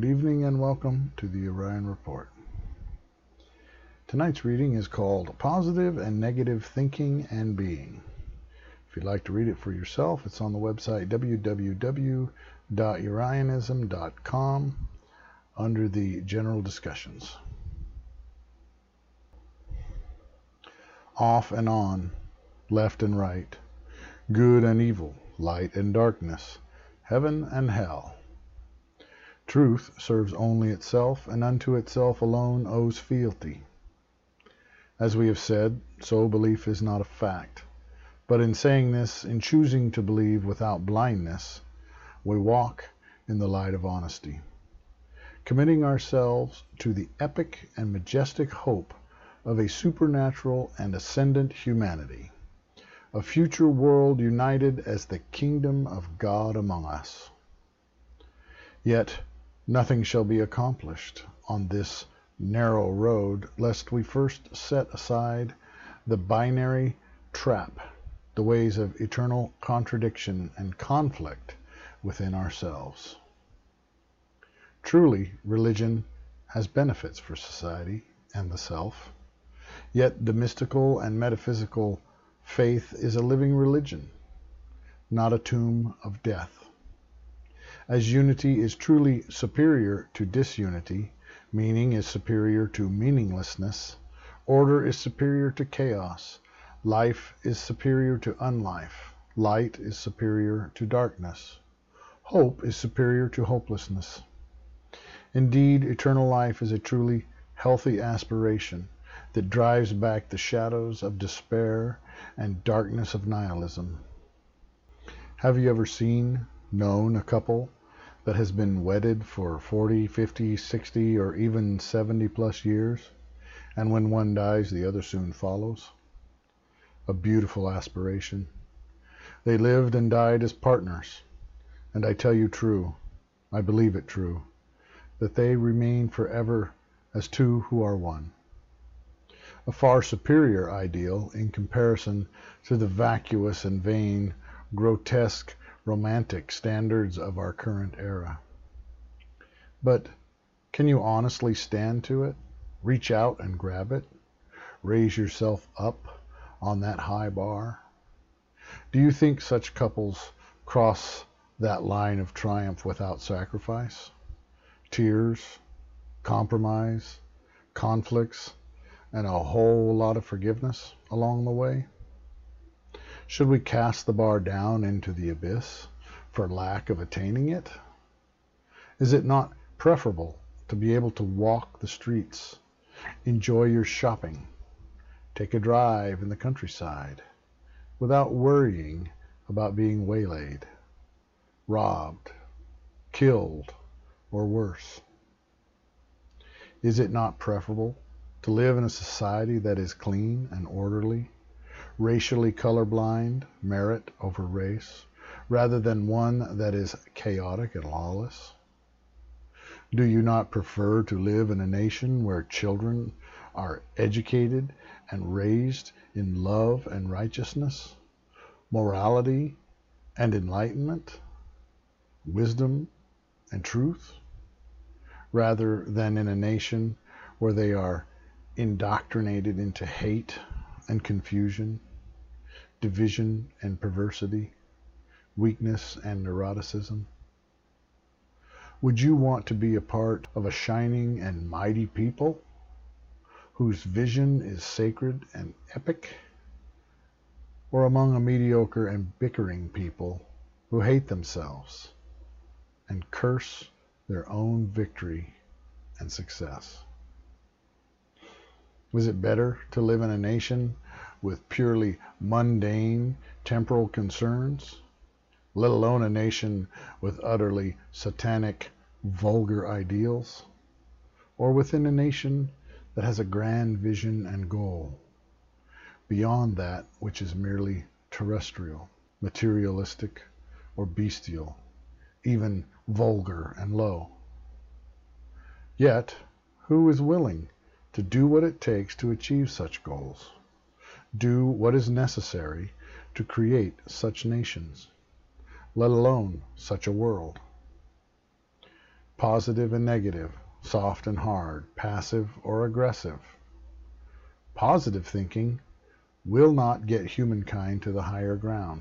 good evening and welcome to the Orion Report. Tonight's reading is called Positive and Negative Thinking and Being. If you'd like to read it for yourself, it's on the website www.urianism.com under the General Discussions. Off and on, left and right, good and evil, light and darkness, heaven and hell. Truth serves only itself, and unto itself alone owes fealty. As we have said, so belief is not a fact. But in saying this, in choosing to believe without blindness, we walk in the light of honesty, committing ourselves to the epic and majestic hope of a supernatural and ascendant humanity, a future world united as the kingdom of God among us. Yet nothing shall be accomplished on this narrow road lest we first set aside the binary trap the ways of eternal contradiction and conflict within ourselves. Truly, religion has benefits for society and the self, yet the mystical and metaphysical faith is a living religion, not a tomb of death. As unity is truly superior to disunity, meaning is superior to meaninglessness, order is superior to chaos, Life is superior to unlife. Light is superior to darkness. Hope is superior to hopelessness. Indeed, eternal life is a truly healthy aspiration that drives back the shadows of despair and darkness of nihilism. Have you ever seen, known a couple that has been wedded for 40, 50, 60, or even 70 plus years, and when one dies, the other soon follows? a beautiful aspiration. They lived and died as partners, and I tell you true, I believe it true, that they remain forever as two who are one. A far superior ideal in comparison to the vacuous and vain, grotesque, romantic standards of our current era. But can you honestly stand to it? Reach out and grab it? Raise yourself up? on that high bar? Do you think such couples cross that line of triumph without sacrifice? Tears, compromise, conflicts, and a whole lot of forgiveness along the way? Should we cast the bar down into the abyss for lack of attaining it? Is it not preferable to be able to walk the streets, enjoy your shopping, take a drive in the countryside without worrying about being waylaid, robbed, killed, or worse? Is it not preferable to live in a society that is clean and orderly, racially colorblind, merit over race, rather than one that is chaotic and lawless? Do you not prefer to live in a nation where children are educated and raised in love and righteousness, morality and enlightenment, wisdom and truth, rather than in a nation where they are indoctrinated into hate and confusion, division and perversity, weakness and neuroticism? Would you want to be a part of a shining and mighty people? whose vision is sacred and epic, or among a mediocre and bickering people who hate themselves and curse their own victory and success? Was it better to live in a nation with purely mundane temporal concerns, let alone a nation with utterly satanic, vulgar ideals, or within a nation that has a grand vision and goal beyond that which is merely terrestrial, materialistic, or bestial, even vulgar and low. Yet, who is willing to do what it takes to achieve such goals? Do what is necessary to create such nations, let alone such a world? positive and negative, soft and hard, passive or aggressive. Positive thinking will not get humankind to the higher ground,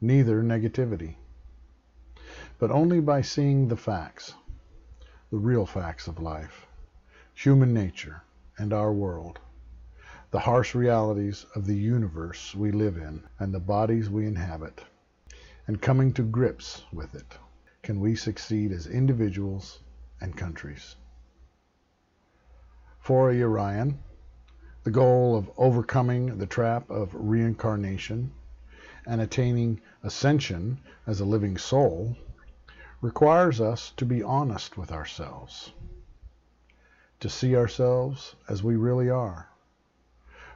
neither negativity, but only by seeing the facts, the real facts of life, human nature, and our world, the harsh realities of the universe we live in and the bodies we inhabit, and coming to grips with it, can we succeed as individuals and countries. For a Urian, the goal of overcoming the trap of reincarnation and attaining ascension as a living soul requires us to be honest with ourselves, to see ourselves as we really are,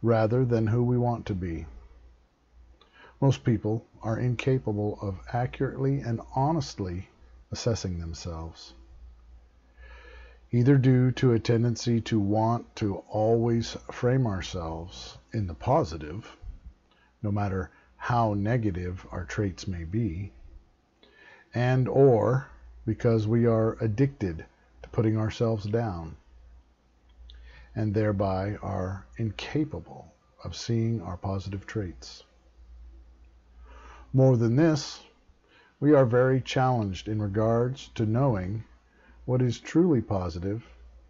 rather than who we want to be. Most people are incapable of accurately and honestly assessing themselves either due to a tendency to want to always frame ourselves in the positive, no matter how negative our traits may be, and or because we are addicted to putting ourselves down and thereby are incapable of seeing our positive traits. More than this, we are very challenged in regards to knowing what is truly positive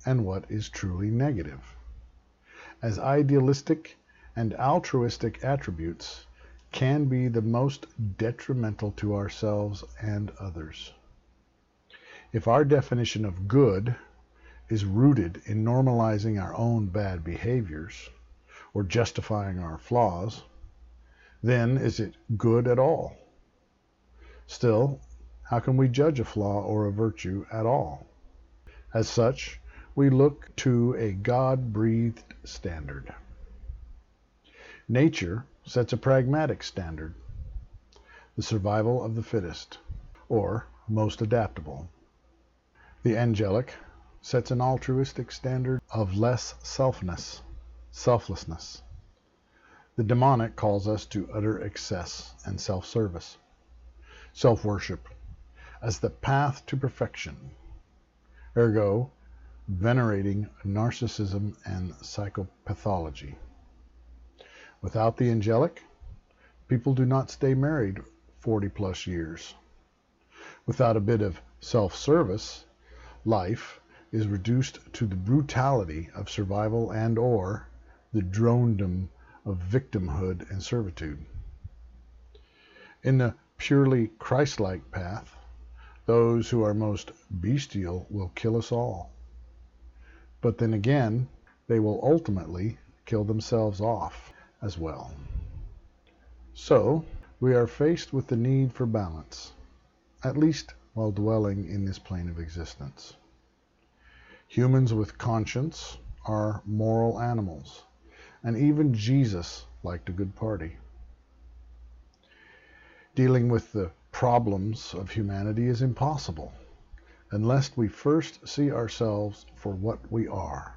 and what is truly negative. As idealistic and altruistic attributes can be the most detrimental to ourselves and others. If our definition of good is rooted in normalizing our own bad behaviors or justifying our flaws, then is it good at all? Still, how can we judge a flaw or a virtue at all? As such, we look to a God breathed standard. Nature sets a pragmatic standard the survival of the fittest, or most adaptable. The angelic sets an altruistic standard of less selfness, selflessness. The demonic calls us to utter excess and self service, self worship, as the path to perfection. Ergo, venerating narcissism and psychopathology. Without the angelic, people do not stay married 40 plus years. Without a bit of self service, life is reduced to the brutality of survival and or the dronedom of victimhood and servitude. In the purely Christ-like path, those who are most bestial will kill us all. But then again, they will ultimately kill themselves off as well. So, we are faced with the need for balance, at least while dwelling in this plane of existence. Humans with conscience are moral animals, and even Jesus liked a good party. Dealing with the problems of humanity is impossible unless we first see ourselves for what we are.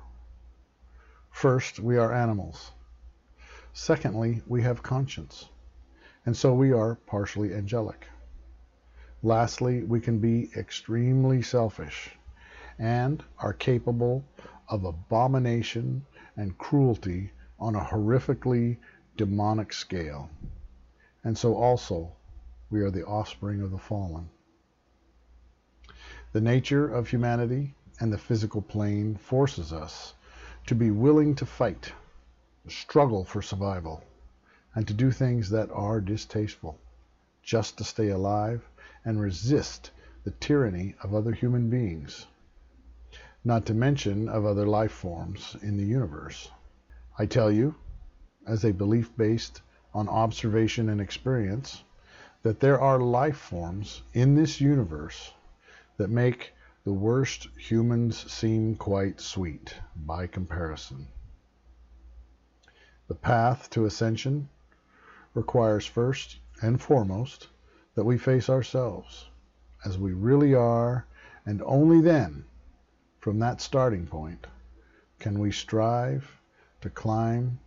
First, we are animals. Secondly, we have conscience, and so we are partially angelic. Lastly, we can be extremely selfish and are capable of abomination and cruelty on a horrifically demonic scale. And so also we are the offspring of the fallen. The nature of humanity and the physical plane forces us to be willing to fight, struggle for survival, and to do things that are distasteful, just to stay alive and resist the tyranny of other human beings, not to mention of other life forms in the universe. I tell you, as a belief based on observation and experience, that there are life forms in this universe that make the worst humans seem quite sweet by comparison. The path to ascension requires first and foremost that we face ourselves as we really are, and only then, from that starting point, can we strive to climb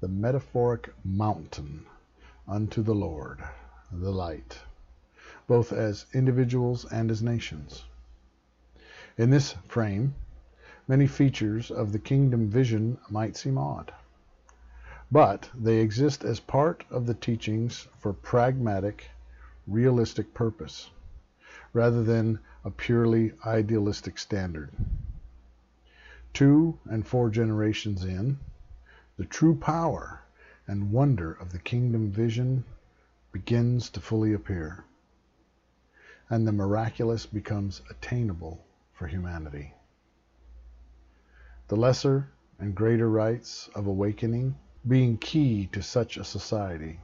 the metaphoric mountain unto the Lord the light, both as individuals and as nations. In this frame, many features of the kingdom vision might seem odd, but they exist as part of the teachings for pragmatic, realistic purpose, rather than a purely idealistic standard. Two and four generations in, the true power and wonder of the kingdom vision begins to fully appear, and the miraculous becomes attainable for humanity. The lesser and greater rites of awakening being key to such a society,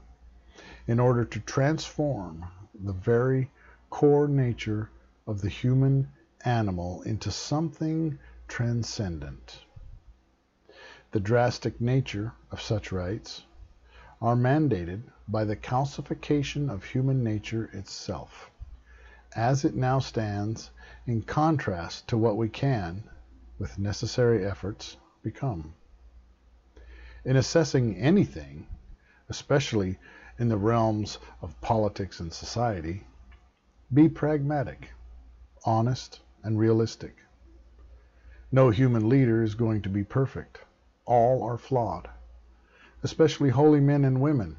in order to transform the very core nature of the human animal into something transcendent. The drastic nature of such rites are mandated by the calcification of human nature itself, as it now stands in contrast to what we can, with necessary efforts, become. In assessing anything, especially in the realms of politics and society, be pragmatic, honest, and realistic. No human leader is going to be perfect. All are flawed, especially holy men and women,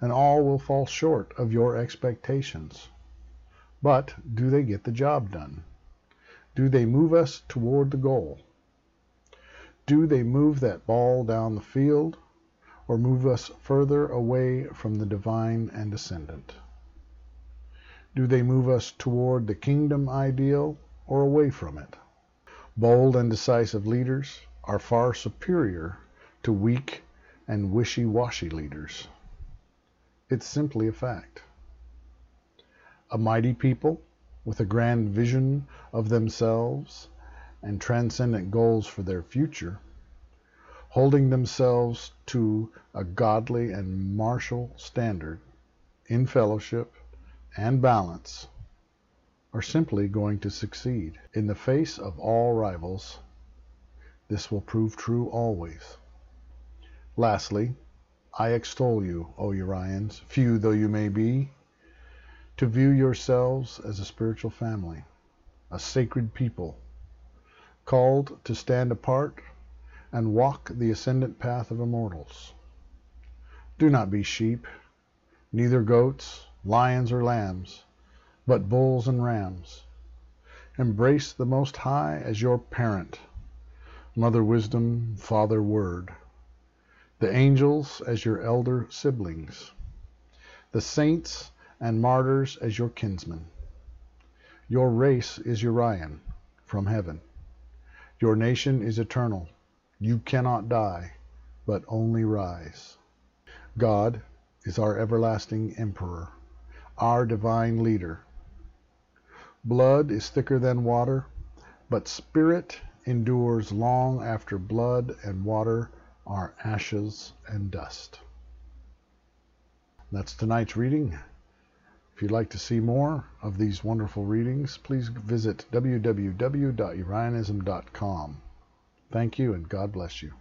and all will fall short of your expectations. But do they get the job done? Do they move us toward the goal? Do they move that ball down the field or move us further away from the divine and ascendant? Do they move us toward the kingdom ideal or away from it? Bold and decisive leaders are far superior to weak and wishy-washy leaders. It's simply a fact. A mighty people with a grand vision of themselves and transcendent goals for their future, holding themselves to a godly and martial standard in fellowship and balance are simply going to succeed. In the face of all rivals, this will prove true always. Lastly, I extol you, O Urians, few though you may be, to view yourselves as a spiritual family, a sacred people, called to stand apart and walk the ascendant path of immortals. Do not be sheep, neither goats, lions, or lambs but bulls and rams. Embrace the Most High as your parent, Mother Wisdom, Father Word, the angels as your elder siblings, the saints and martyrs as your kinsmen. Your race is Urian from heaven. Your nation is eternal. You cannot die, but only rise. God is our everlasting emperor, our divine leader Blood is thicker than water, but spirit endures long after blood and water are ashes and dust. That's tonight's reading. If you'd like to see more of these wonderful readings, please visit www.urianism.com. Thank you and God bless you.